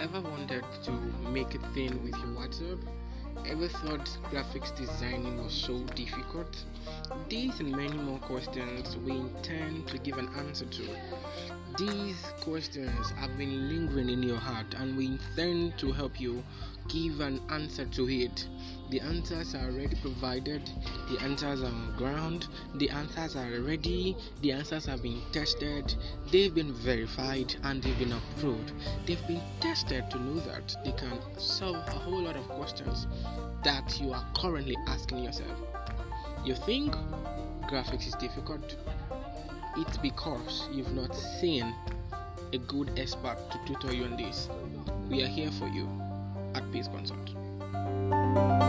Ever wanted to make a thing with your WhatsApp? Ever thought graphics designing was so difficult? These and many more questions we intend to give an answer to. These questions have been lingering in your heart, and we intend to help you give an answer to it. The answers are already provided, the answers are on ground, the answers are ready, the answers have been tested, they've been verified, and they've been approved. They've been tested to know that they can solve a whole lot of questions that you are currently asking yourself. You think graphics is difficult? It's because you've not seen a good expert to tutor you on this. We are here for you at Peace Consult.